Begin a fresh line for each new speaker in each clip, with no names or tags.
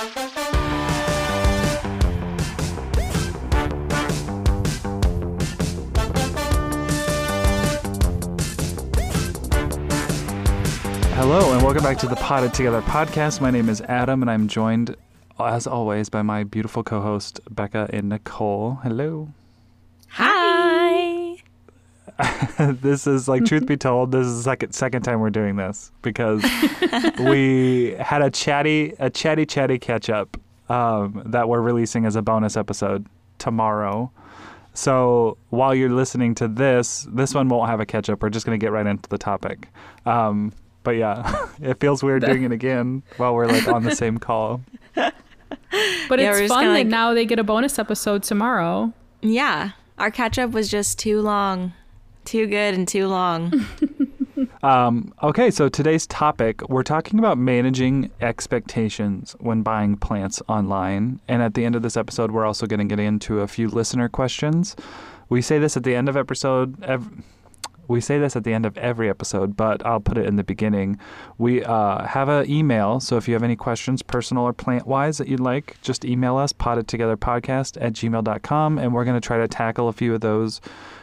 Hello, and welcome back to the Potted Together podcast. My name is Adam, and I'm joined, as always, by my beautiful co host, Becca and Nicole. Hello.
Hi.
this is like, truth be told, this is the second, second time we're doing this because we had a chatty, a chatty, chatty catch up um, that we're releasing as a bonus episode tomorrow. So while you're listening to this, this one won't have a catch up. We're just going to get right into the topic. Um, but yeah, it feels weird doing it again while we're like on the same call.
But
Yeah,
it's fun that
like-
now they get a bonus episode tomorrow.
Yeah, our catch up was just too long, too good and too long.
Um, okay, so today's topic we're talking about managing expectations when buying plants online. And at the end of this episode, we're also going to get into a few listener questions. We say this at the end of episode. Ev- we say this at the end of every episode, but I'll put it in the beginning. We uh, have an email, so if you have any questions, personal or plant wise, that you'd like, just email us, pottedtogetherpodcast at gmail.com, and we're going to try to tackle a few of those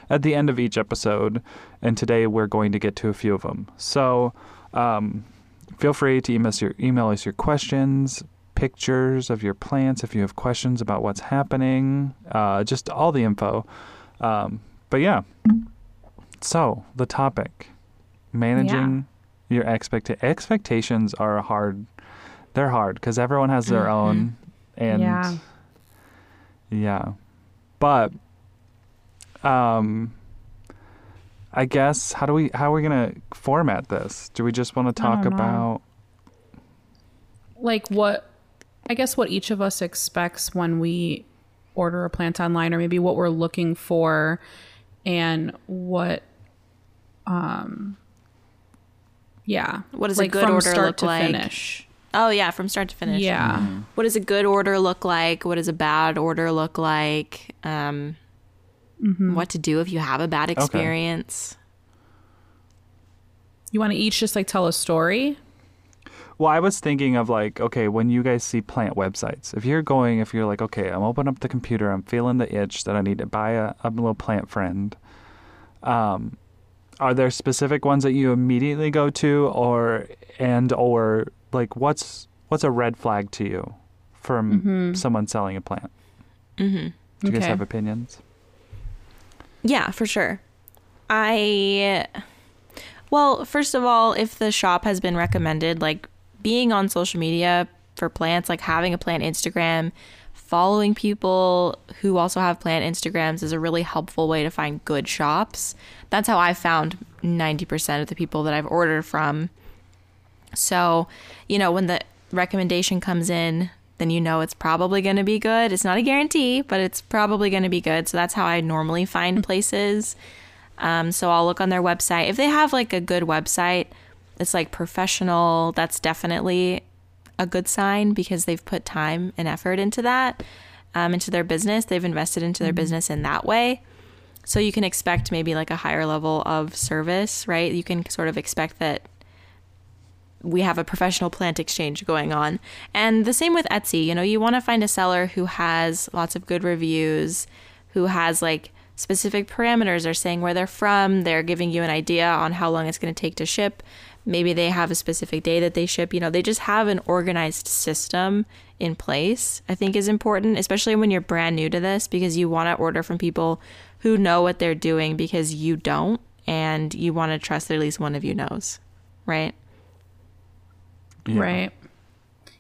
at the end of each episode. And today we're going to get to a few of them. So um, feel free to email us, your, email us your questions, pictures of your plants if you have questions about what's happening, uh, just all the info. Um, but yeah. So the topic managing your expect expectations are hard. They're hard because everyone has their
Mhm.
own, and
Yeah.
yeah. But um I guess how do we how are we gonna format this? Do we just want to talk about
Like what I guess what each of us expects when we order a plant online or maybe what we're looking for and what um yeah.
What does a good order
start
look
to
like?
finish.
Oh yeah, from start to finish.
Yeah.
What does a good order look like? What does a bad order look like? Um,
Mm-hmm.
What to do if you have a bad experience?
You want to each just like tell a story?
Well, I was thinking of like, okay, when you guys see plant websites, if you're going, if you're like, okay, I'm opening up the computer, I'm feeling the itch that I need to buy a, a little plant friend. Um, are there specific ones that you immediately go to, or and or like what's what's a red flag to you from someone selling a plant?
Mm-hmm.
Do you guys have opinions?
Yeah, for sure. I well, first of all, if the shop has been recommended, like being on social media for plants, like having a plant Instagram, following people who also have plant Instagrams is a really helpful way to find good shops. That's how I found 90% of the people that I've ordered from. So, you know, when the recommendation comes in, then you know it's probably going to be good. It's not a guarantee, but it's probably going to be good. So that's how I normally find places. Um, so I'll look on their website. If they have like a good website, it's like professional, that's definitely a good sign because they've put time and effort into that, um, into their business. They've invested into their business in that way. So you can expect maybe like a higher level of service, right? You can sort of expect that we have a professional plant exchange going on. And the same with Etsy. You know, you want to find a seller who has lots of good reviews, who has like specific parameters. They're saying where they're from, they're giving you an idea on how long it's going to take to ship. Maybe they have a specific day that they ship. You know, they just have an organized system in place, I think is important, especially when you're brand new to this, because you want to order from people who know what they're doing because you don't. And you want to trust that at least one of you knows, right?
Yeah.
Right.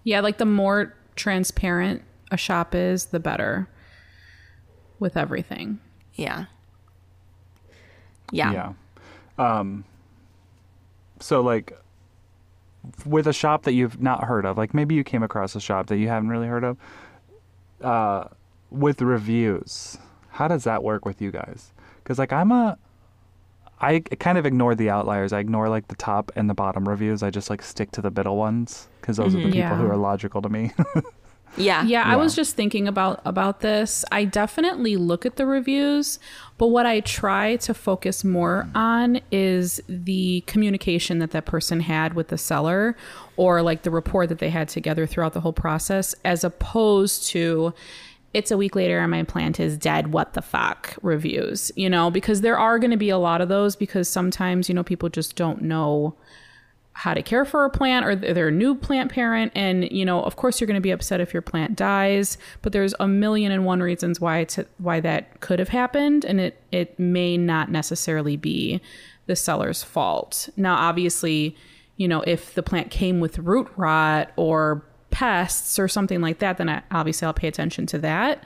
Yeah, like the more transparent a shop is, the better with everything.
Yeah. Yeah.
Yeah. Um, so like with a shop that you've not heard of, like maybe you came across a shop that you haven't really heard of, uh, with reviews, how does that work with you guys? Because like I'm a, I kind of ignore the outliers. I ignore like the top and the bottom reviews. I just like stick to the middle ones because those are the mm-hmm. people
Yeah.
who are logical to me.
Yeah.
Yeah, I was just thinking about about this. I definitely look at the reviews, but what I try to focus more on is the communication that that person had with the seller or like the rapport that they had together throughout the whole process as opposed to it's a week later and my plant is dead what the fuck reviews you know? Because there are going to be a lot of those because sometimes you know people just don't know how to care for a plant or they're a new plant parent and you know of course you're going to be upset if your plant dies but there's a million and one reasons why it's, why that could have happened and it it may not necessarily be the seller's fault. Now obviously you know if the plant came with root rot or pests or something like that then I, obviously I'll pay attention to that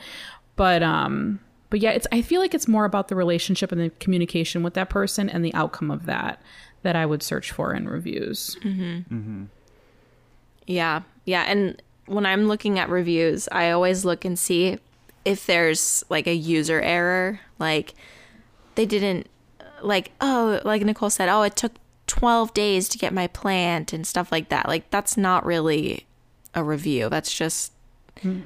but um but yeah it's i feel like it's more about the relationship and the communication with that person and the outcome of that that i would search for in reviews
Yeah. Yeah. And when I'm looking at reviews, I always look and see if there's like a user error. Like they didn't, like, oh, like Nicole said, oh, it took 12 days to get my plant and stuff like that. Like that's not really a review. That's just, hmm.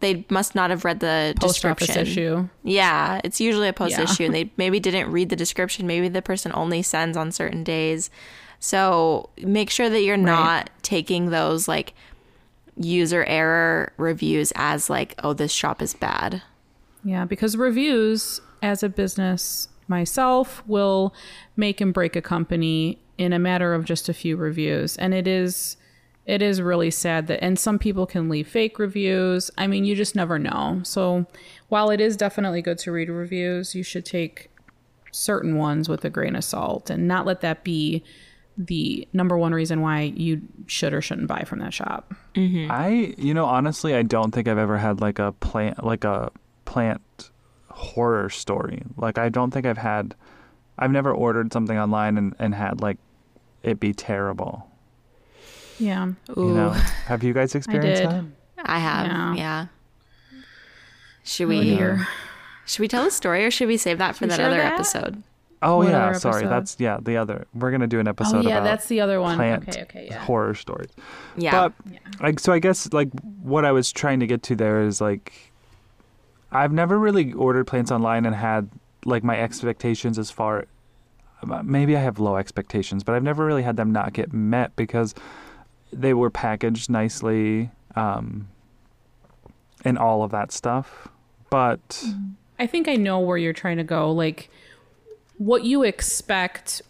they must not have read the
post office
description.
issue
Yeah, it's usually a post
Yeah.
issue, and they maybe didn't read the description. Maybe the person only sends on certain days. So make sure that you're not taking those like user error reviews as like, oh, this shop is bad.
yeah because reviews as a business myself will make and break a company in a matter of just a few reviews and it is it is really sad that and some people can leave fake reviews i mean you just never know so while it is definitely good to read reviews you should take certain ones with a grain of salt and not let that be the number one reason why you should or shouldn't buy from that shop mm-hmm.
I, you know, honestly, I don't think I've ever had like a plant, like a plant horror story. Like, I don't think I've had, I've never ordered something online and, and had like it be terrible.
Yeah
You know, have you guys experienced
did.
that?
I have,
Yeah.
yeah. Should
Oh,
we
dear.
should we tell a story or should we save that for
Should
that other
that?
episode?
Oh
What
yeah, sorry. That's yeah, the other. We're gonna do an oh, episode
oh yeah
about
that's the other one
plant
okay okay yeah
horror stories.
Yeah.
But like, so I guess like what I was trying to get to there is like, I've never really ordered plants online and had like my expectations as far. Maybe I have low expectations, but I've never really had them not get met because they were packaged nicely, um, and all of that stuff. But mm-hmm.
I think I know where you're trying to go. Like what you expect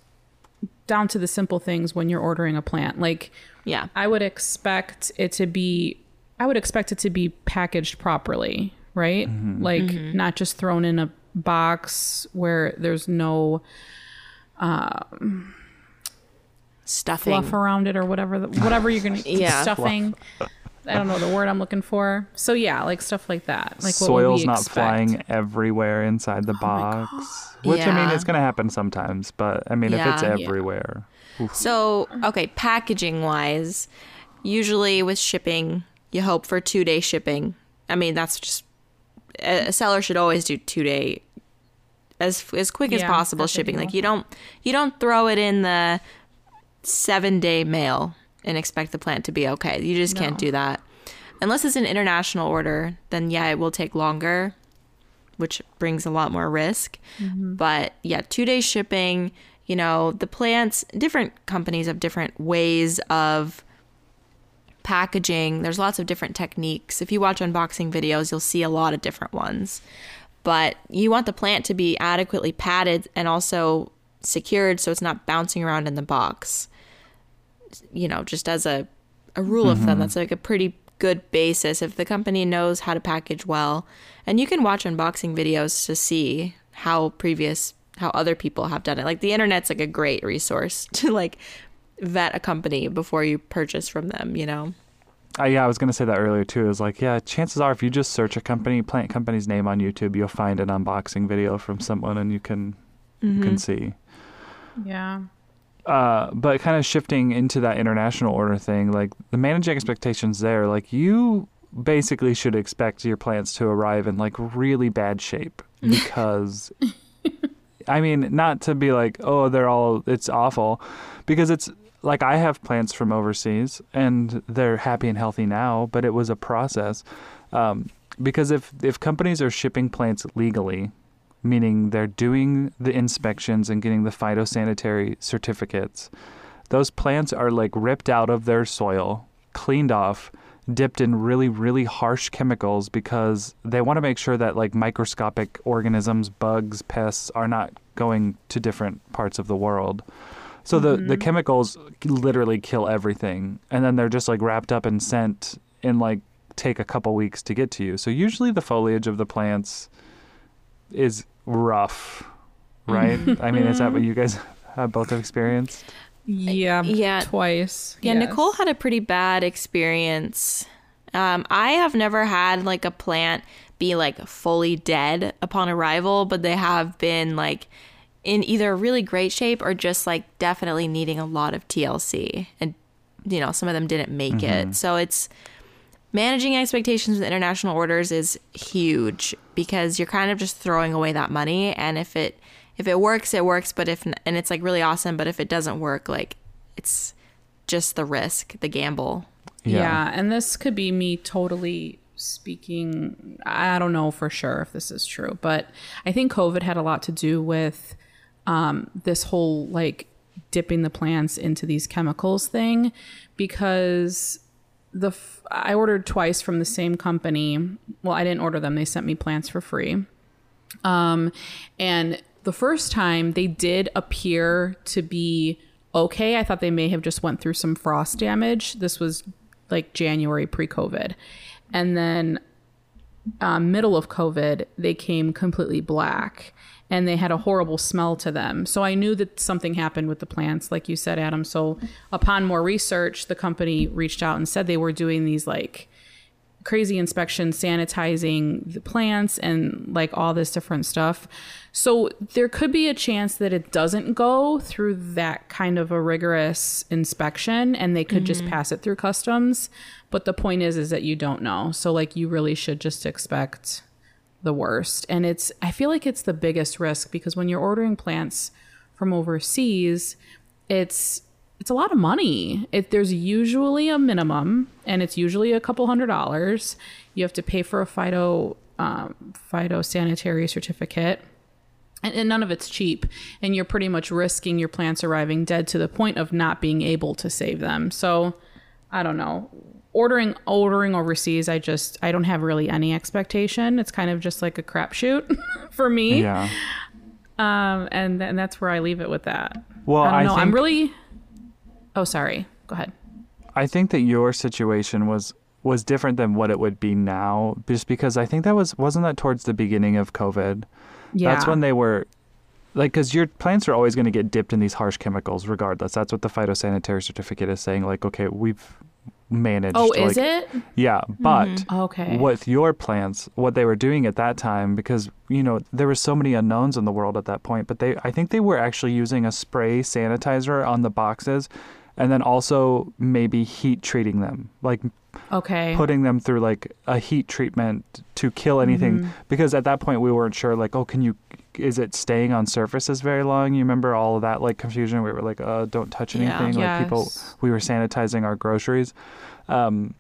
down to the simple things when you're ordering a plant. Like
yeah.
I would expect it to be I would expect it to be packaged properly, right? Mm-hmm. Like mm-hmm. not just thrown in a box where there's no um,
Stuffing.
fluff around it or whatever the, whatever you're going to
Yeah.
stuffing. I don't know the word I'm looking for. So yeah, like stuff like that. Like what would
soil's
we
not
expect?
flying everywhere inside the oh box. Which I mean, it's going to happen sometimes, but I mean, if it's
Yeah.
Yeah.
everywhere,
So, okay, packaging wise, usually with shipping, you hope for two day shipping. I mean, that's just a a seller should always do two day as as quick as possible shipping. Like you don't you don't throw it in the seven day mail and expect the plant to be okay. You just can't do that. Unless it's an international order, then yeah, it will take longer, which brings a lot more risk. Mm-hmm. But yeah, two day shipping, you know, the plants, different companies have different ways of packaging. There's lots of different techniques. If you watch unboxing videos, you'll see a lot of different ones. But you want the plant to be adequately padded and also secured so it's not bouncing around in the box. You know, just as a, a rule of thumb, that's like a pretty good basis if the company knows how to package well. And you can watch unboxing videos to see how previous how other people have done it. Like the internet's like a great resource to like vet a company before you purchase from them, you know.
Uh, yeah, I was gonna say that earlier too. Is like, yeah, chances are if you just search a company, plant company's name on YouTube, you'll find an unboxing video from someone, and you can you
Mm-hmm.
can see.
Yeah.
Uh, but kind of shifting into that international order thing, like the managing expectations there, like you basically should expect your plants to arrive in like really bad shape because I mean, not to be like, oh, they're all, it's awful, because it's like I have plants from overseas and they're happy and healthy now, but it was a process. Um, because if, if companies are shipping plants legally, meaning they're doing the inspections and getting the phytosanitary certificates, those plants are like ripped out of their soil, cleaned off, dipped in really really harsh chemicals because they want to make sure that like microscopic organisms bugs pests are not going to different parts of the world. So the the mm-hmm. chemicals literally kill everything and then they're just like wrapped up and sent and like take a couple weeks to get to you. So usually the foliage of the plants is rough right mm-hmm. i mean is that what mm-hmm. you guys have both experienced
Yeah, uh,
yeah.
twice.
Yeah,
Yes.
Nicole had a pretty bad experience. Um, I have never had like a plant be like fully dead upon arrival, but they have been like in either really great shape or just like definitely needing a lot of TLC. And, you know, some of them didn't make it. Mm-hmm. So it's managing expectations with international orders is huge because you're kind of just throwing away that money. And if it, if it works, it works. But if, and it's like really awesome. But if it doesn't work, like it's just the risk, the gamble.
Yeah. and this could be me totally speaking. I don't know for sure if this is true, but I think COVID had a lot to do with um, this whole like dipping the plants into these chemicals thing because the f- I ordered twice from the same company. Well, I didn't order them; they sent me plants for free. Um, and the first time they did appear to be okay. I thought they may have just went through some frost damage. This was like January pre-COVID, and then um, middle of COVID, they came completely black and they had a horrible smell to them. So I knew that something happened with the plants, like you said, Adam. So upon more research, the company reached out and said they were doing these like crazy inspections, sanitizing the plants and like all this different stuff. So there could be a chance that it doesn't go through that kind of a rigorous inspection and they could just mm-hmm. pass it through customs. But the point is is that you don't know. So like you really should just expect the worst. And it's I feel like it's the biggest risk because when you're ordering plants from overseas, it's it's a lot of money. If there's usually a minimum, and it's usually a couple hundred dollars. You have to pay for a phyto um, phytosanitary certificate, and, and none of it's cheap. And you're pretty much risking your plants arriving dead to the point of not being able to save them. So, I don't know. Ordering ordering overseas, I just I don't have really any expectation. It's kind of just like a crapshoot for me.
yeah
Um, and and that's where I leave it with that.
Well,
I don't
I
know. I'm really. Oh, sorry. Go ahead.
I think that your situation was was different than what it would be now, just because I think that was wasn't that towards the beginning of COVID.
Yeah.
That's when they were like because your plants are always going to get dipped in these harsh chemicals regardless. That's what the phytosanitary certificate is saying. Like, okay, we've managed.
Oh, is
like-
it?
Yeah, hmm. but
Okay.
with your plants, what they were doing at that time, because you know there were so many unknowns in the world at that point, but they, I think they were actually using a spray sanitizer on the boxes, and then also maybe heat treating them, like
Okay.
putting them through like a heat treatment to kill anything.
Mm-hmm.
Because at that point we weren't sure, like, oh, can you? Is it staying on surfaces very long? You remember all of that like confusion? We were like, uh, don't touch
Yeah.
anything. Like people, we were sanitizing our groceries. Um,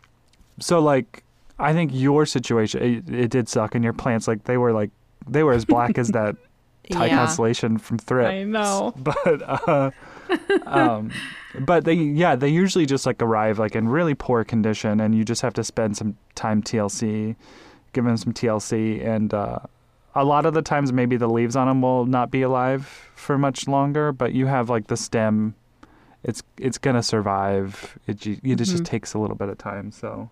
so like, I think your situation it, it did suck, and your plants like they were like they were as black as that Thai
Yeah.
constellation from Thrift.
I know.
But uh, um, but they yeah they usually just like arrive like in really poor condition, and you just have to spend some time TLC, give them some TLC, and uh, a lot of the times maybe the leaves on them will not be alive for much longer, but you have like the stem. It's it's gonna survive. It, it just, just takes a little bit of time. So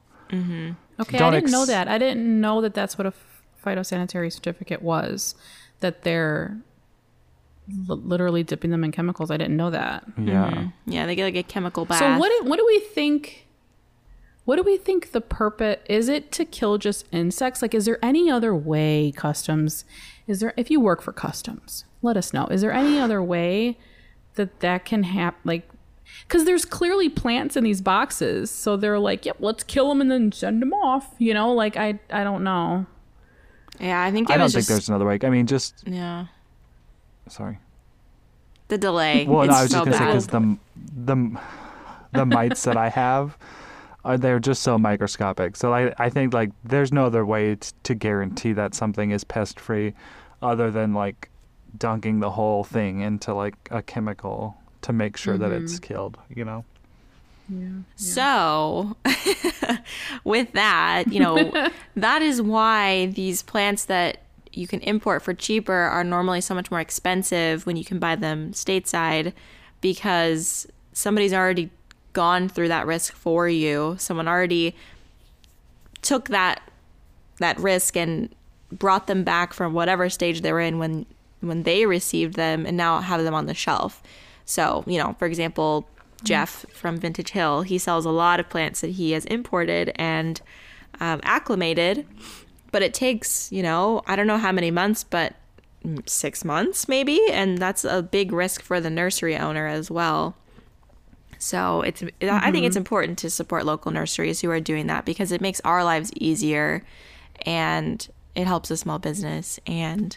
Okay,
Don't
I didn't know that. I didn't know that that's what a phytosanitary certificate was. That they're li- literally dipping them in chemicals. I didn't know that.
yeah. Mm-hmm.
Yeah, they get like a chemical bath.
So what? Do, what do we think? What do we think the purpose is? It to kill just insects? Like, is there any other way customs? Is there if you work for customs? Let us know. Is there any other way that that can happen like because there's clearly plants in these boxes so they're like yep let's kill them and then send them off you know like i i don't know
Yeah, I think it
I don't
was
think
just
there's another way. I mean, just
yeah
sorry.
the delay.
Well, no, I was
so
just gonna say because the the the mites that I have are they're just so microscopic. So I I think like there's no other way t- to guarantee that something is pest free, other than like dunking the whole thing into like a chemical to make sure that it's mm-hmm. killed. You know. Yeah.
So, with that, you know, that is why these plants that you can import for cheaper are normally so much more expensive when you can buy them stateside because somebody's already gone through that risk for you. Someone already took that that risk and brought them back from whatever stage they were in when when they received them and now have them on the shelf. So, you know, for example, Jeff from Vintage Hill, he sells a lot of plants that he has imported and um, acclimated, but it takes, you know, I don't know how many months, but six months maybe. And that's a big risk for the nursery owner as well. So it's I think it's mm-hmm. important to support local nurseries who are doing that because it makes our lives easier and it helps a small business and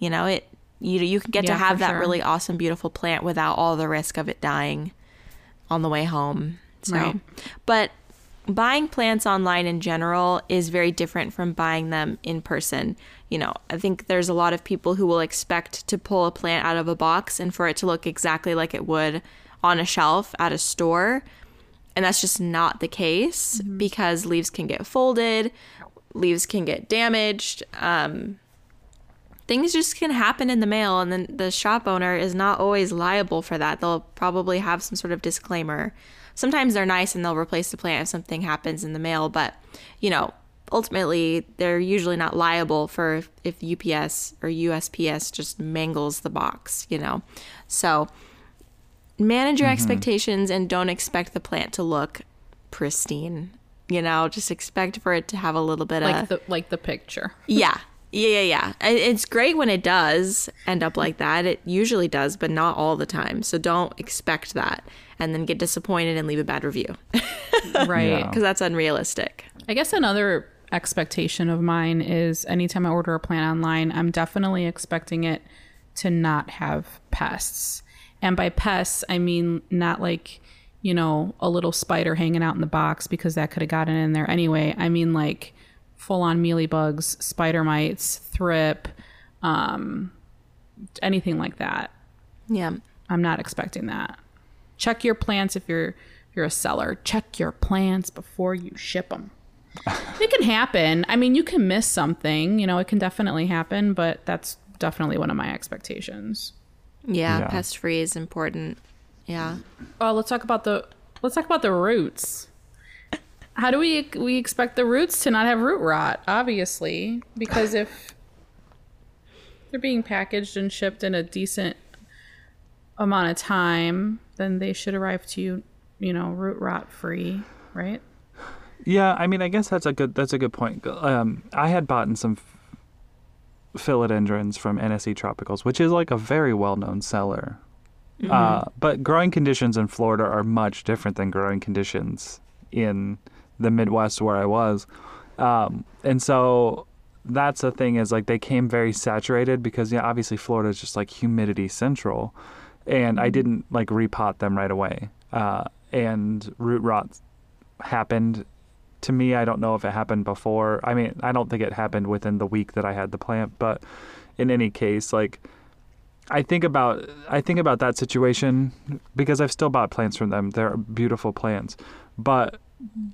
you know it you you can get to have that
sure.
really awesome beautiful plant without all the risk of it dying on the way home. So
Right.
but buying plants online in general is very different from buying them in person. You know, I think there's a lot of people who will expect to pull a plant out of a box and for it to look exactly like it would on a shelf at a store. And that's just not the case because leaves can get folded, leaves can get damaged. Um, things just can happen in the mail, and then the shop owner is not always liable for that. They'll probably have some sort of disclaimer. Sometimes they're nice and they'll replace the plant if something happens in the mail, but you know, ultimately they're usually not liable for if UPS or USPS just mangles the box, you know. So manage your mm-hmm. expectations and don't expect the plant to look pristine. You know, just expect for it to have a little bit
like
of
the like the picture
yeah. Yeah, yeah, yeah. It's great when it does end up like that. It usually does, but not all the time. So don't expect that and then get disappointed and leave a bad review
right
Yeah.
because that's unrealistic.
I guess another expectation of mine is anytime I order a plant online, I'm definitely expecting it to not have pests. And by pests, I mean not like, you know, a little spider hanging out in the box because that could have gotten in there anyway. I mean like full on mealybugs, spider mites, thrip, um, anything like that.
Yeah.
I'm not expecting that. Check your plants if you're if you're a seller. Check your plants before you ship them. it can happen. I mean, you can miss something. You know, it can definitely happen, but that's definitely one of my expectations.
Yeah.
Yeah.
Pest free is important. Yeah.
Oh, let's talk about the let's talk about the roots. How do we we expect the roots to not have root rot? Obviously, because if they're being packaged and shipped in a decent amount of time, then they should arrive to you, you know, root rot free, right?
Yeah, I mean, I guess that's a good that's a good point. Um, I had bought in some philodendrons from NSE Tropicals, which is like a very well known seller. Uh, but growing conditions in Florida are much different than growing conditions in the Midwest where I was, um, and so that's the thing is like they came very saturated because yeah, obviously Florida is just like humidity central, and I didn't like repot them right away, uh, and root rot happened. To me i don't know if it happened before. I mean i don't think it happened within the week that i had the plant but in any case like i think about i think about that situation because i've still bought plants from them. They're beautiful plants. But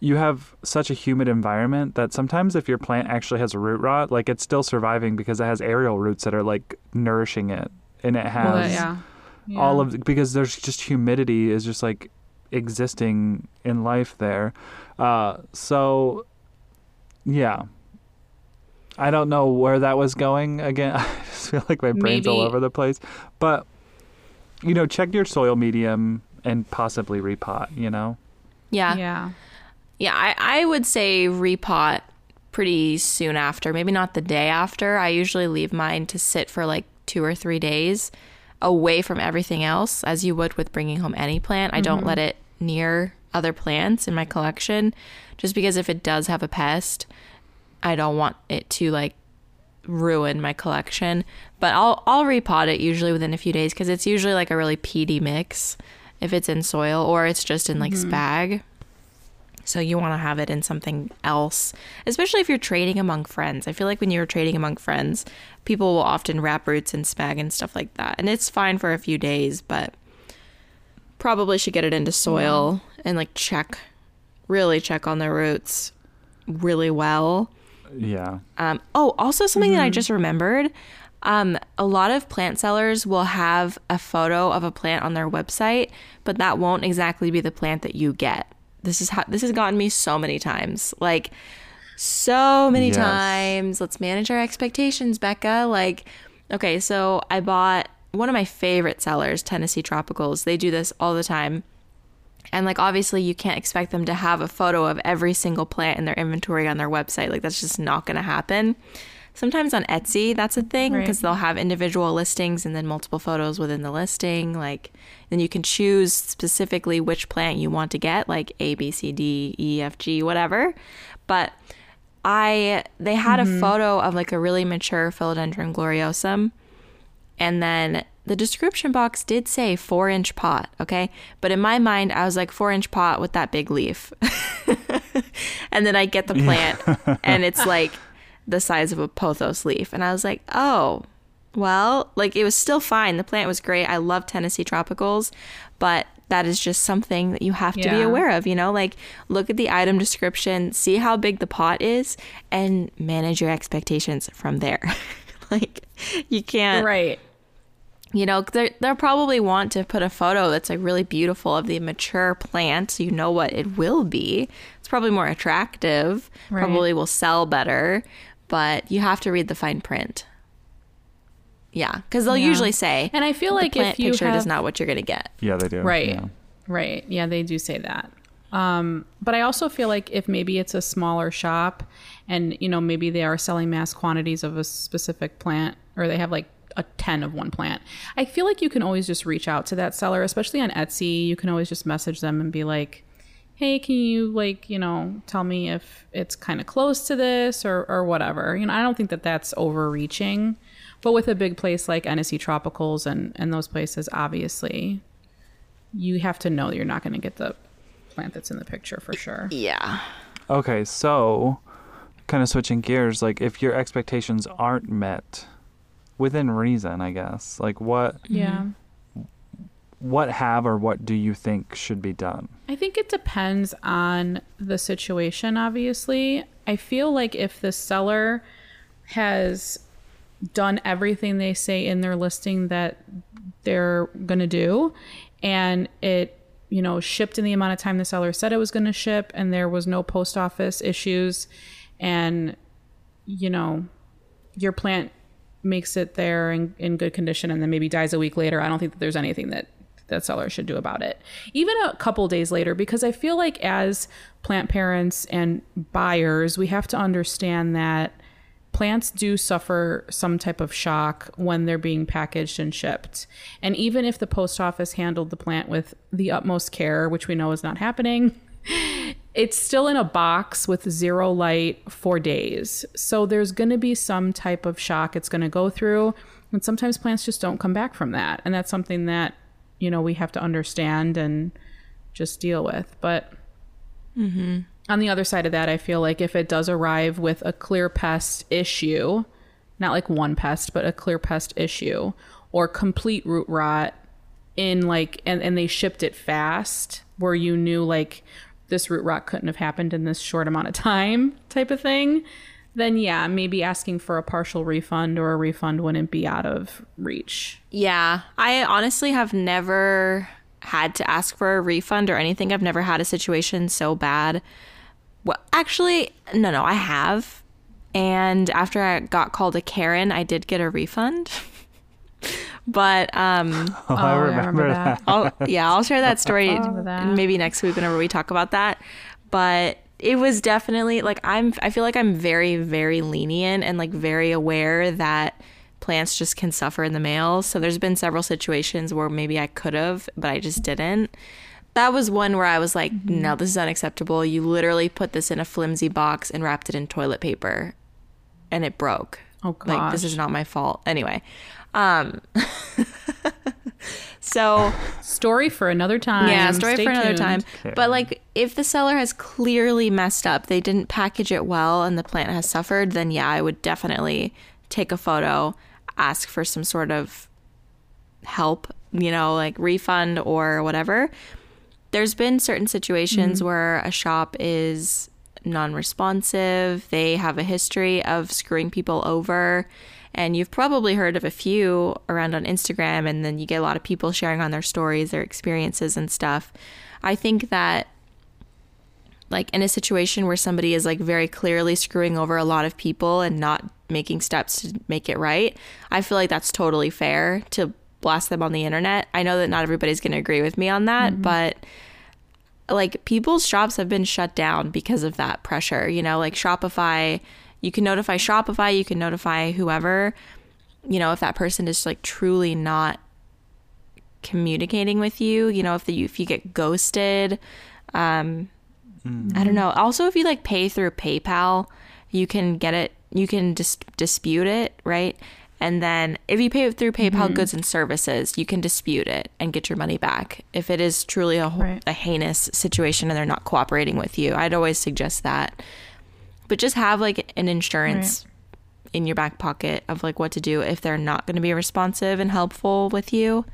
you have such a humid environment that sometimes if your plant actually has root rot like it's still surviving because it has aerial roots that are like nourishing it and it has
Well, yeah. yeah.
all of because there's just humidity is just like existing in life there uh so yeah i don't know where that was going again i just feel like my brain's all over the place but you know check your soil medium and possibly repot you know
Yeah.
yeah.
Yeah, I, I would say repot pretty soon after. Maybe not the day after. I usually leave mine to sit for like two or three days. away from everything else as you would with bringing home any plant. I don't mm-hmm. let it near other plants in my collection just because if it does have a pest, I don't want it to like ruin my collection. But I'll I'll repot it usually within a few days because it's usually like a really peaty mix if it's in soil or it's just in like mm-hmm. spag. So you want to have it in something else, especially if you're trading among friends. I feel like when you're trading among friends, people will often wrap roots in spag and stuff like that. And it's fine for a few days, but probably should get it into soil and like check really check on the roots really well.
Yeah.
Um, oh, also something that I just remembered. Um, a lot of plant sellers will have a photo of a plant on their website, but that won't exactly be the plant that you get. This is how this has gotten me so many times. Like so many
Yes.
times. Let's manage our expectations, Becca. Like, okay, so I bought one of my favorite sellers, Tennessee Tropicals. They do this all the time. And like obviously you can't expect them to have a photo of every single plant in their inventory on their website. Like that's just not going to happen. Sometimes on Etsy that's a thing
Right.
because they'll have individual listings and then multiple photos within the listing. Like then you can choose specifically which plant you want to get, like A, B, C, D, E, F, G, whatever. But I they had a mm-hmm. photo of like a really mature philodendron gloriosum and then the description box did say four inch pot, okay? But in my mind, I was like, four inch pot with that big leaf. and then I get the plant and it's like the size of a pothos leaf. And I was like, oh, well, like it was still fine. The plant was great. I love Tennessee tropicals, but that is just something that you have to be aware of, you know? Like look at the item description, see how big the pot is, and manage your expectations from there. like you can't
Right.
you know they'll probably want to put a photo that's like really beautiful of the mature plant so you know what it will be it's probably more attractive
Right.
probably will sell better but you have to read the fine print yeah because they'll
Yeah.
usually say
And I feel
the
like
plant
if you
picture
have
is not what you're gonna get
Yeah, they do.
Right.
Yeah.
Right. Yeah, they do say that. Um, but I also feel like if maybe it's a smaller shop and, you know, maybe they are selling mass quantities of a specific plant or they have like a 10 of one plant, I feel like you can always just reach out to that seller, especially on Etsy. You can always just message them and be like, hey, can you, like, you know, tell me if it's kind of close to this or, or whatever. You know, I don't think that that's overreaching. But with a big place like NSE Tropicals and, and those places, obviously, you have to know that you're not going to get the plant that's in the picture for sure.
yeah
Okay, so kind of switching gears, like if your expectations aren't met within reason, I guess, like what
Yeah.
what have or what do you think should be done?
I think it depends on the situation, obviously. I feel like if the seller has done everything they say in their listing that they're going to do and it you know shipped in the amount of time the seller said it was going to ship and there was no post office issues and you know your plant makes it there in, in good condition and then maybe dies a week later i don't think that there's anything that that seller should do about it even a couple days later because i feel like as plant parents and buyers we have to understand that plants do suffer some type of shock when they're being packaged and shipped. And even if the post office handled the plant with the utmost care, which we know is not happening, it's still in a box with zero light for days. So there's going to be some type of shock it's going to go through. And sometimes plants just don't come back from that. And that's something that, you know, we have to understand and just deal with. But mm-hmm. on the other side of that, I feel like if it does arrive with a clear pest issue, not like one pest, but a clear pest issue or complete root rot in like and, and they shipped it fast where you knew like this root rot couldn't have happened in this short amount of time type of thing, then yeah, maybe asking for a partial refund or a refund wouldn't be out of reach.
Yeah. I honestly have never had to ask for a refund or anything. I've never had a situation so bad. Well, actually, no, no, I have. And after I got called a Karen, I did get a refund. but um
Oh, I
yeah,
remember, that.
I'll, yeah, I'll share that story
that.
maybe next week whenever we talk about that. But it was definitely like I'm I feel like I'm very very lenient and like very aware that plants just can suffer in the mail. So there's been several situations where maybe I could have, but I just didn't. That was one where I was like, no, this is unacceptable. You literally put this in a flimsy box and wrapped it in toilet paper and it broke.
Oh,
Like this is not my fault. Anyway. Um so
Story for another time.
yeah, story
Stay
for another
tuned.
time.
Okay.
But like, if the seller has clearly messed up, they didn't package it well, and the plant has suffered, then yeah, I would definitely take a photo, ask for some sort of help, you know, like refund or whatever. There's been certain situations mm-hmm. where a shop is non-responsive. They have a history of screwing people over. And you've probably heard of a few around on Instagram, and then you get a lot of people sharing on their stories, their experiences, and stuff. I think that, like, in a situation where somebody is like very clearly screwing over a lot of people and not making steps to make it right, I feel like that's totally fair to blast them on the internet. I know that not everybody's going to agree with me on that, mm-hmm. but like people's shops have been shut down because of that pressure. You know, like Shopify, you can notify Shopify, you can notify whoever, you know, if that person is like truly not communicating with you, you know, if the, if you get ghosted, um I don't know. Also if you like pay through PayPal, you can get it you can dis- dispute it, right? And then if you pay it through PayPal goods and services, you can dispute it and get your money back. If it is truly a,
Right.
a heinous situation and they're not cooperating with you, I'd always suggest that. But just have like an insurance in your back pocket of like what to do if they're not going to be responsive and helpful with you.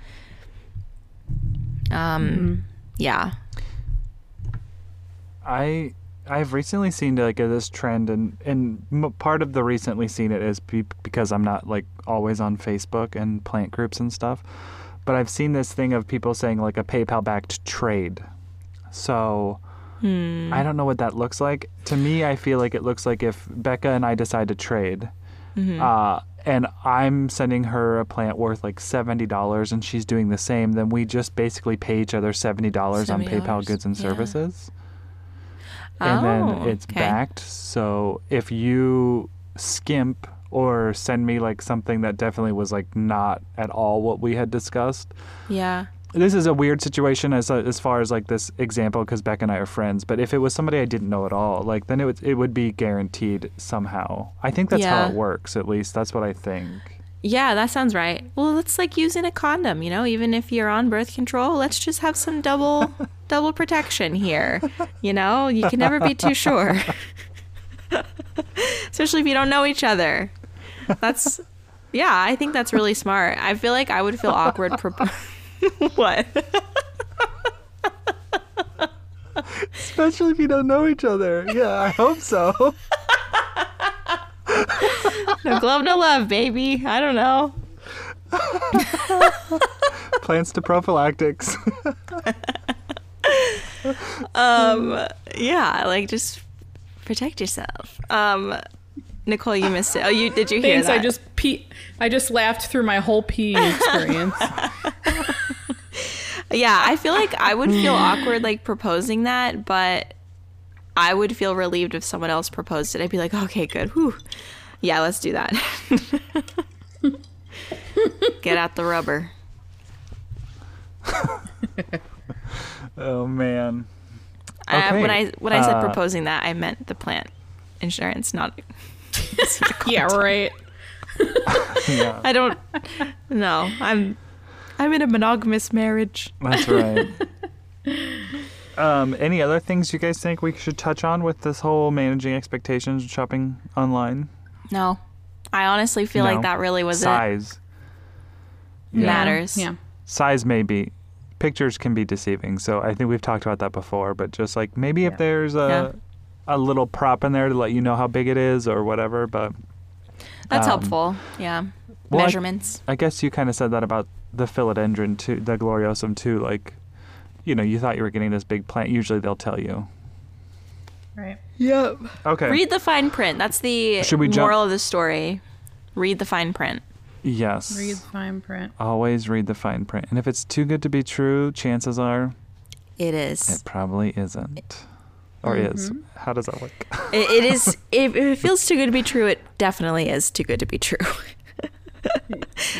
Um, yeah.
I I've recently seen like this trend, and and part of the recently seen it is be- because I'm not like always on Facebook and plant groups and stuff, but I've seen this thing of people saying like a PayPal backed trade. So I don't know what that looks like. To me, I feel like it looks like if Becca and I decide to trade, uh, and I'm sending her a plant worth like seventy dollars, and she's doing the same, then we just basically pay each other seventy dollars on PayPal goods and
yeah.
services and
Oh,
then it's
okay.
backed. So if you skimp or send me like something that definitely was like not at all what we had discussed,
Yeah.
This is a weird situation as uh, as far as like this example because Beck and I are friends. But if it was somebody I didn't know at all, like then it would it would be guaranteed somehow. I think that's how it works. At least that's what I think.
Yeah, that sounds right. Well, it's like using a condom, you know, even if you're on birth control, let's just have some double double protection here. You know, you can never be too sure. Especially if you don't know each other. That's yeah, I think that's really smart. I feel like I would feel awkward What?
Especially if you don't know each other. Yeah, I hope so.
No glove, no love, baby. I don't know.
Plans to prophylactics.
Yeah, like just protect yourself. Um Nicole, you missed it. Oh, you did you hear
Thanks.
that?
I just pee. I just laughed through my whole pee experience.
Yeah, I feel like I would feel awkward like proposing that, but I would feel relieved if someone else proposed it. I'd be like, okay, good. Whew. Yeah, let's do that. Get out the rubber.
oh man.
I, when I when I said
uh,
proposing that, I meant the plant insurance, not.
yeah, right.
Yeah.
I don't. No, I'm. I'm in a monogamous marriage.
That's right. um, any other things you guys think we should touch on with this whole managing expectations and shopping online?
No, I honestly feel
No.
like that really was it.
Size. Yeah.
Matters.
Yeah.
Size may be. Pictures can be deceiving, so I think we've talked about that before. But just like maybe if there's a a little prop in there to let you know how big it is or whatever. But
That's
Um,
helpful. Yeah.
well,
Measurements.
I guess you kind of said that about the philodendron too, the gloriosum too. Like, you know, you thought you were getting this big plant. Usually they'll tell you.
Right.
Yep.
Okay.
Read the fine print. That's the
Should we jump-
moral of the story. Read the fine print.
yes.
Read the fine print.
Always read the fine print. And if it's too good to be true, chances are
It is.
it probably isn't. Or is.
Mm-hmm.
How does that work?
It, it is. If, if it feels too good to be true, it definitely is too good to be true.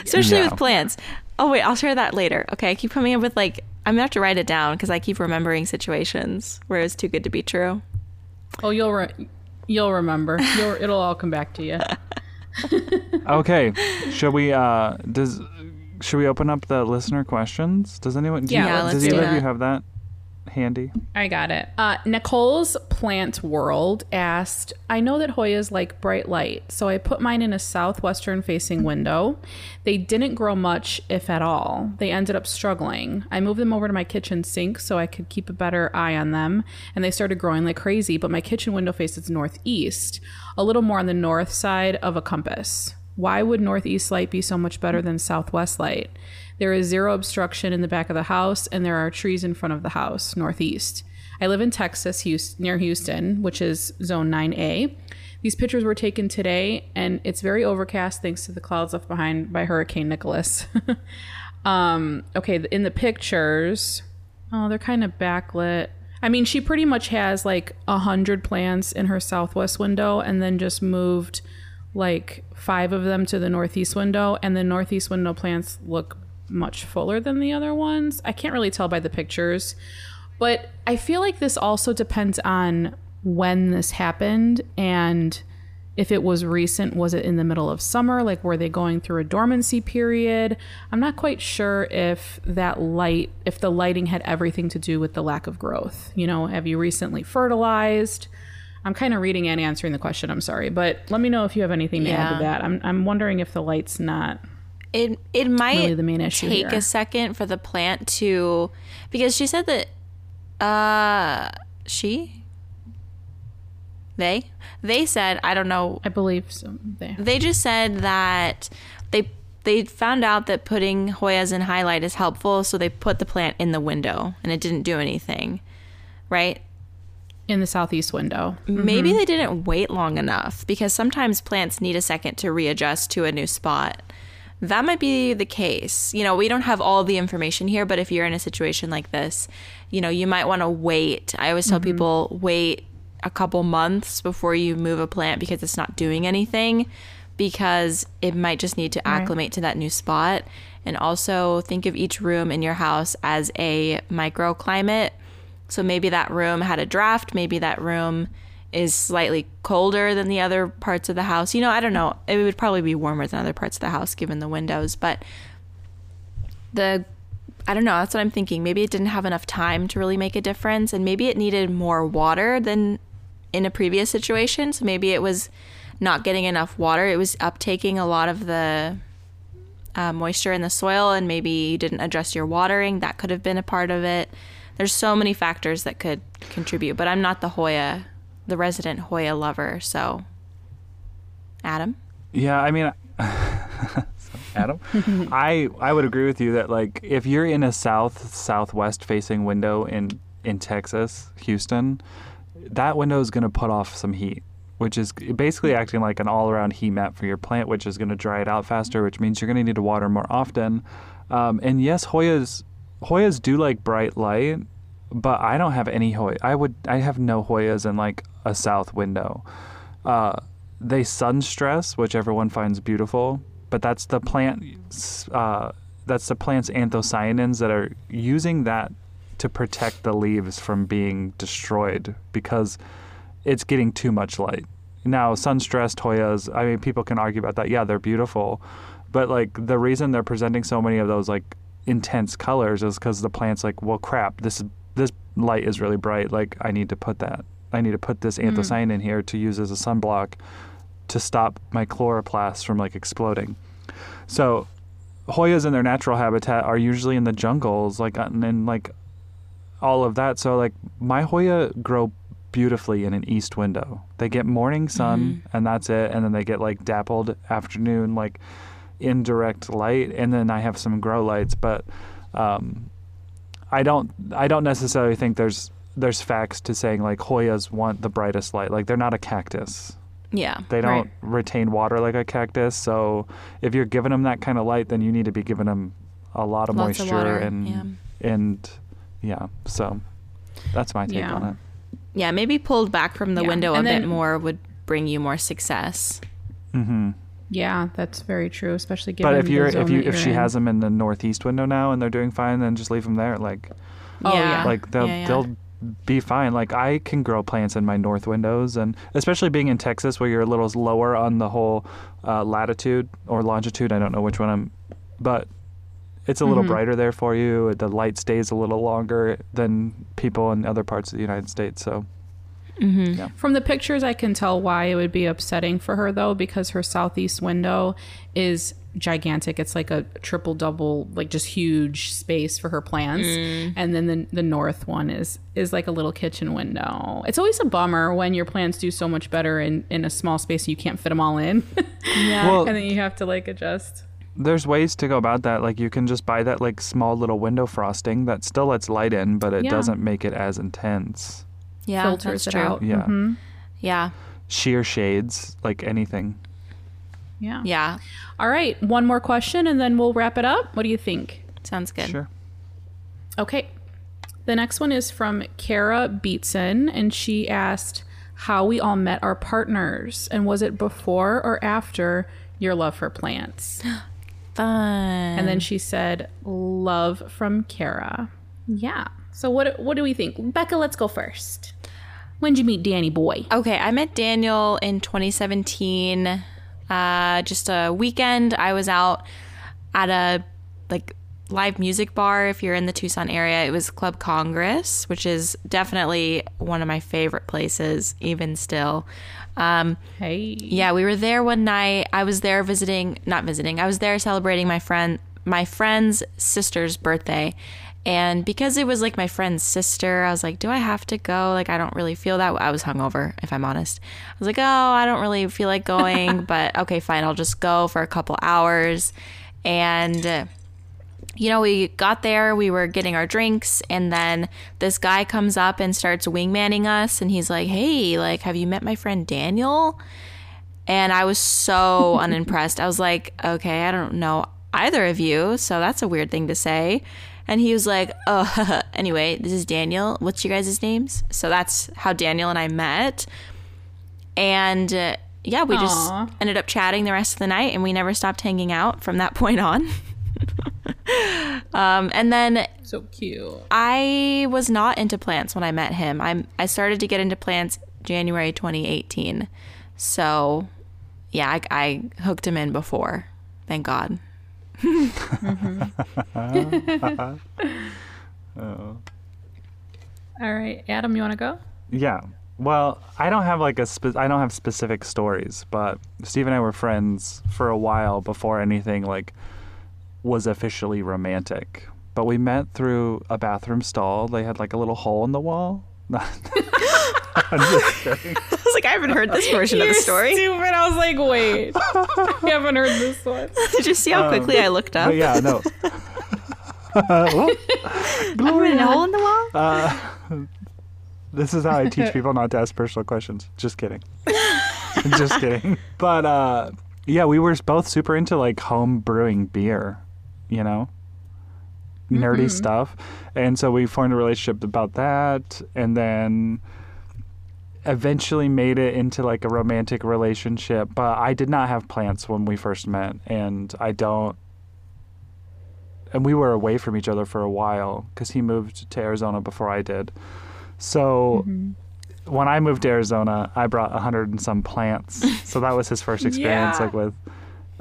especially
Yeah.
with plants. Oh wait, I'll share that later. Okay, I keep coming up with like I'm gonna have to write it down because I keep remembering situations where it's too good to be true.
Oh, you'll re- you'll remember. You'll, it'll all come back to you.
Okay, should we? Uh, does should we open up the listener questions? Does anyone? do
Yeah,
you-
Yeah,
does
let's do
either of you have that handy?
I got it. Uh, Nicole's Plant World asked, I know that Hoyas like bright light, so I put mine in a southwestern facing window. They didn't grow much, if at all. They ended up struggling. I moved them over to my kitchen sink so I could keep a better eye on them, and they started growing like crazy, but my kitchen window faces northeast, a little more on the north side of a compass. Why would northeast light be so much better than southwest light? There is zero obstruction in the back of the house, and there are trees in front of the house, northeast. I live in Texas, Houston, near Houston, which is zone 9A. These pictures were taken today, and it's very overcast thanks to the clouds left behind by Hurricane Nicholas. um, okay, in the pictures, oh, they're kind of backlit. I mean, she pretty much has like a hundred plants in her southwest window, and then just moved like five of them to the northeast window, and the northeast window plants look much fuller than the other ones. I can't really tell by the pictures, but I feel like this also depends on when this happened and if it was recent, was it in the middle of summer? Like, were they going through a dormancy period? I'm not quite sure if that light, if the lighting had everything to do with the lack of growth. You know, have you recently fertilized? I'm kind of reading and answering the question. I'm sorry, but let me know if you have anything to add to that. I'm, I'm wondering if the light's not.
It it might
Really the main issue
take
here.
a second for the plant to because she said that uh she they they said I don't know
I believe so. There.
they just said that they they found out that putting Hoyas in highlight is helpful so they put the plant in the window and it didn't do anything right
In the southeast window.
maybe they didn't wait long enough because sometimes plants need a second to readjust to a new spot. That might be the case. You know, we don't have all the information here, but if you're in a situation like this, you know, you might want to wait. I always tell mm-hmm. people wait a couple months before you move a plant because it's not doing anything because it might just need to acclimate to that new spot. And also think of each room in your house as a microclimate. So maybe that room had a draft, maybe that room is slightly colder than the other parts of the house. You know, I don't know. It would probably be warmer than other parts of the house given the windows, but the I don't know, that's what I'm thinking. Maybe it didn't have enough time to really make a difference and maybe it needed more water than in a previous situation. So maybe it was not getting enough water. It was uptaking a lot of the uh, moisture in the soil and maybe you didn't adjust your watering. That could have been a part of it. There's so many factors that could contribute, but I'm not the Hoya, the resident Hoya lover. So, Adam?
Yeah, I mean, Adam, I I would agree with you that like if you're in a south southwest facing window in in Texas, Houston, that window is going to put off some heat, which is basically acting like an all around heat map for your plant, which is going to dry it out faster, which means you're going to need to water more often. Um, and yes, Hoyas Hoyas do like bright light, but I don't have any Hoya. I would I have no Hoyas in like a south window. Uh, they sun stress, which everyone finds beautiful, but that's the plant. Uh, that's the plant's anthocyanins that are using that to protect the leaves from being destroyed because it's getting too much light. Now, sun stressed Hoyas, I mean, people can argue about that. Yeah, they're beautiful, but like the reason they're presenting so many of those like intense colors is because the plant's like, well, crap, this this light is really bright. Like, I need to put that. I need to put this mm. anthocyanin in here to use as a sunblock to stop my chloroplasts from like exploding. So, Hoyas in their natural habitat are usually in the jungles, like and, and like all of that. So like my Hoya grow beautifully in an east window. They get morning sun mm-hmm. and that's it, and then they get like dappled afternoon like indirect light, and then I have some grow lights, but um, I don't I don't necessarily think there's there's facts to saying like Hoyas want the brightest light. Like they're not a cactus.
Yeah.
They don't
Right.
retain water like a cactus. So if you're giving them that kind of light, then you need to be giving them a lot of
Lots of
moisture
water,
and
yeah.
and yeah. So that's my take
Yeah.
on it.
Yeah, maybe pulled back from the
Yeah,
window a
and
bit more would bring you more success.
hmm
Yeah, that's very true, especially given
But if you're if you if she
in.
has them in the northeast window now and they're doing fine, then just leave them there. Like
Oh, yeah.
like they'll
Yeah, yeah.
they'll be fine. Like I can grow plants in my north windows, and especially being in Texas where you're a little lower on the whole uh, latitude or longitude. I don't know which one I'm, but it's a little
Mm-hmm.
brighter there for you. The light stays a little longer than people in other parts of the United States. So Mm-hmm.
From the pictures, I can tell why it would be upsetting for her, though, because her southeast window is gigantic. It's like a triple double, like just huge space for her plants. Mm. And then the, the north one is is like a little kitchen window. It's always a bummer when your plants do so much better in, in a small space and you can't fit them all in.
Yeah.
well,
and then you have to like adjust.
there's ways to go about that. Like you can just buy that like small little window frosting that still lets light in, but it
Yeah.
doesn't make it as intense.
Yeah,
filters it
true.
out.
Yeah.
Mhm.
Yeah.
Sheer shades, like anything.
Yeah.
Yeah.
All right. One more question and then we'll wrap it up. What do you think?
Sounds good.
Sure.
Okay. The next one is from Kara Beatson, and she asked how we all met our partners, and was it before or after your love for plants?
Fun.
And then she said, "Love from Kara." Yeah. So what what do we think, Becca? Let's go first. When'd you meet Danny Boy?
Okay, I met Daniel in 2017. Uh, just a weekend. I was out at a like live music bar. If you're in the Tucson area, it was Club Congress, which is definitely one of my favorite places, even still. Um,
Hey.
yeah, we were there one night. I was there visiting, not visiting. I was there celebrating my friend, my friend's sister's birthday. And because it was like my friend's sister, I was like, do I have to go? Like, I don't really feel that. I was hungover, if I'm honest. I was like, oh, I don't really feel like going, but okay, fine. I'll just go for a couple hours. And, uh, you know, we got there, we were getting our drinks, and then this guy comes up and starts wingmanning us. And he's like, hey, like, have you met my friend Daniel? And I was so unimpressed. I was like, okay, I don't know either of you, so that's a weird thing to say. And he was like, oh, anyway, this is Daniel. What's your guys' names? So that's how Daniel and I met. And uh, yeah, we
Aw.
just ended up chatting the rest of the night and we never stopped hanging out from that point on. um, and then
So cute.
I was not into plants when I met him. I'm I started to get into plants January 2018. So, yeah, I, I hooked him in before. Thank God.
All right, Adam, you want to go?
Yeah. Well, I don't have like a spe- I don't have specific stories, but Steve and I were friends for a while before anything like was officially romantic. But we met through a bathroom stall. They had like a little hole in the wall. I'm just kidding.
I was like, I haven't heard this version of the story.
Stupid. I was like, wait, you haven't heard this one.
Did you see how quickly I looked up?
Yeah, no. Whoop.
I'm in a hole in the wall.
This is how I teach people not to ask personal questions. Just kidding. Just kidding. But uh, yeah, we were both super into like home brewing beer, you know, nerdy mm-hmm. stuff, and so we formed a relationship about that, and then eventually made it into like a romantic relationship. But I did not have plants when we first met, and I don't. And we were away from each other for a while because he moved to Arizona before I did. So mm-hmm. when I moved to Arizona, I brought a hundred and some plants. so that was his first experience,
Yeah.
like with.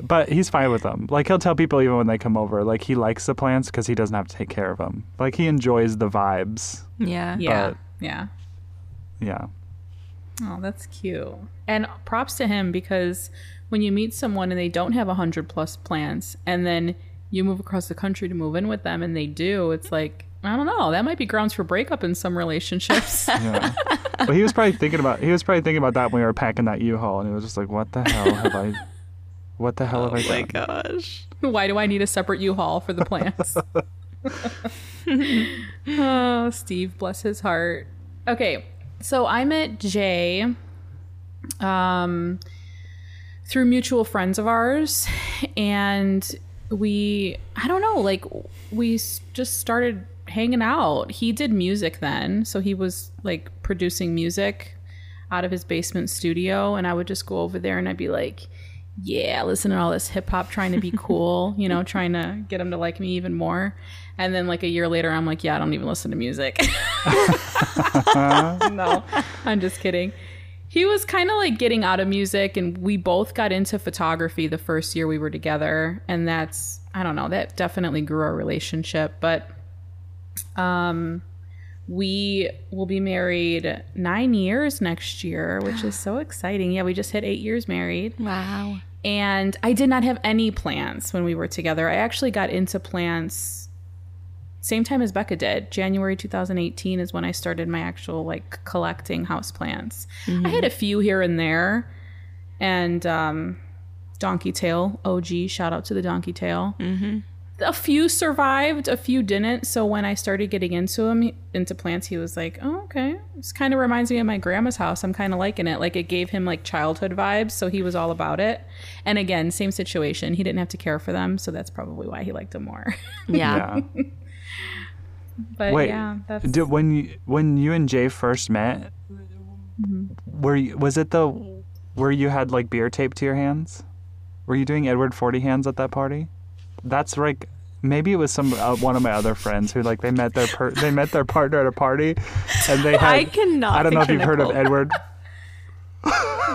But he's fine with them. Like he'll tell people even when they come over, like he likes the plants because he doesn't have to take care of them. Like he enjoys the vibes.
Yeah.
Yeah, yeah.
Yeah.
Oh, that's cute. And props to him because when you meet someone and they don't have a hundred plus plants, and then you move across the country to move in with them, and they do, it's like I don't know. That might be grounds for breakup in some relationships.
Yeah. but he was probably thinking about he was probably thinking about that when we were packing that U-Haul, and he was just like, "What the hell have I? What the hell have I
Oh my gosh.
Why do I need a separate U-Haul for the plants? oh, Steve, bless his heart. Okay, so I met Jay um, through mutual friends of ours, and we, I don't know, like, we just started hanging out. He did music then, so he was like producing music out of his basement studio, and I would just go over there and I'd be like, yeah, listen to all this hip hop, trying to be cool, you know, trying to get him to like me even more. And then like a year later, I'm like, yeah, I don't even listen to music. no, I'm just kidding. He was kind of like getting out of music, and we both got into photography the first year we were together. And that's, I don't know, that definitely grew our relationship. But um, we will be married nine years next year, which is so exciting. Yeah, we just hit eight years married.
Wow.
And I did not have any plants when we were together. I actually got into plants same time as Becca did. January 2018 is when I started my actual like collecting house plants. I had a few here and there, and um, Donkey Tail OG. Shout out to the Donkey Tail. Mm-hmm. A few survived, a few didn't. So when I started getting into him, into plants, he was like, "Oh, okay." This kind of reminds me of my grandma's house. I'm kind of liking it. Like it gave him like childhood vibes, so he was all about it. And again, same situation. He didn't have to care for them, so that's probably why he liked them more.
Yeah.
Yeah.
but
Wait,
yeah, that's
did, when you when you and Jay first met, mm-hmm. were you, was it the where you had like beer taped to your hands? Were you doing Edward Forty hands at that party? That's like maybe it was some uh, one of my other friends who like they met their per- they met their partner at a party, and they had
I cannot
I don't know if you've heard of Edward.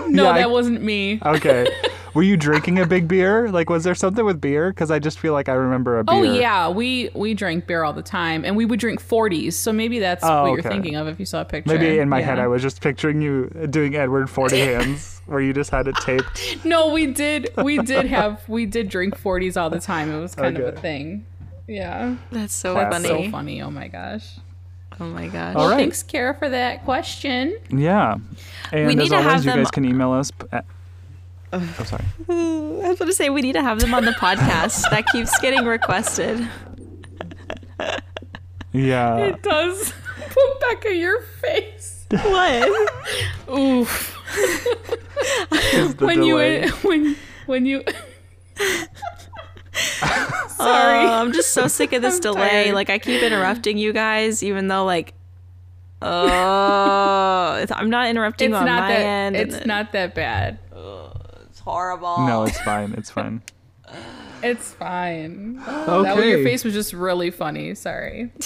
no,
Yeah, I-
that wasn't me.
Okay, were you drinking a big beer? Like, was there something with beer? Because I just feel like I remember a oh, beer.
Oh yeah, we we drank beer all the time, and we would drink forties. So maybe that's
Oh,
what you're thinking of if you saw a picture.
Maybe in my head I was just picturing you doing Edward Forty hands, where you just had it taped.
No, we did. We did have. We did drink forties all the time. It was kind of a thing. Yeah,
That's so
That's
that's
funny.
so funny. Oh my gosh.
Oh my gosh.
All right.
Thanks, Kara, for that question.
Yeah. And
We need
as
to
always,
have
you
them-
guys can email us. At, oh, sorry.
I was going to say we need to have them on the podcast. that keeps getting requested.
Yeah.
It does. Put Becca your face.
What?
Oof.
The
when
delay.
you when when you.
Sorry. Oh, I'm just so sick of this
I'm
delay.
tired.
Like I keep interrupting you guys, even though like, uh, oh, it's- I'm not interrupting
It's
on
not
my
that.
end.
It's
then-
not that bad.
It's horrible.
no, it's fine. It's fine.
It's fine.
Okay.
That your face was just really funny. Sorry.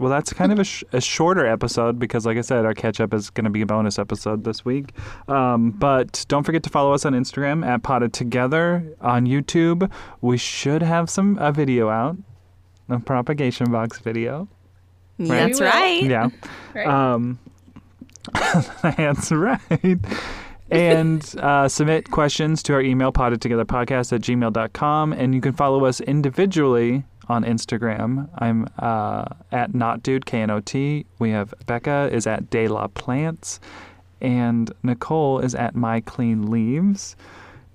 Well, that's kind of a, sh- a shorter episode because, like I said, our catch up is going to be a bonus episode this week. Um, but don't forget to follow us on Instagram at Potted Together. On YouTube, we should have some a video out, a propagation box video.
That's right.
Yeah.
Right.
Um, that's right. And uh, submit questions to our email, pottedtogetherpodcast at gmail.com. And you can follow us individually on Instagram. I'm uh, at knotdude, K-N-O-T. We have Becca is at De La Plants. And Nicole is at My Clean Leaves.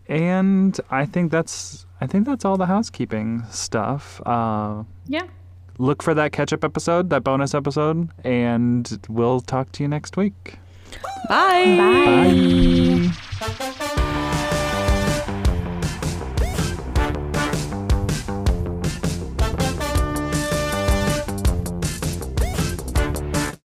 And I think that's I think that's all the housekeeping stuff. Uh,
yeah.
look for that catch up episode, that bonus episode, and we'll talk to you next week.
Bye.
Bye.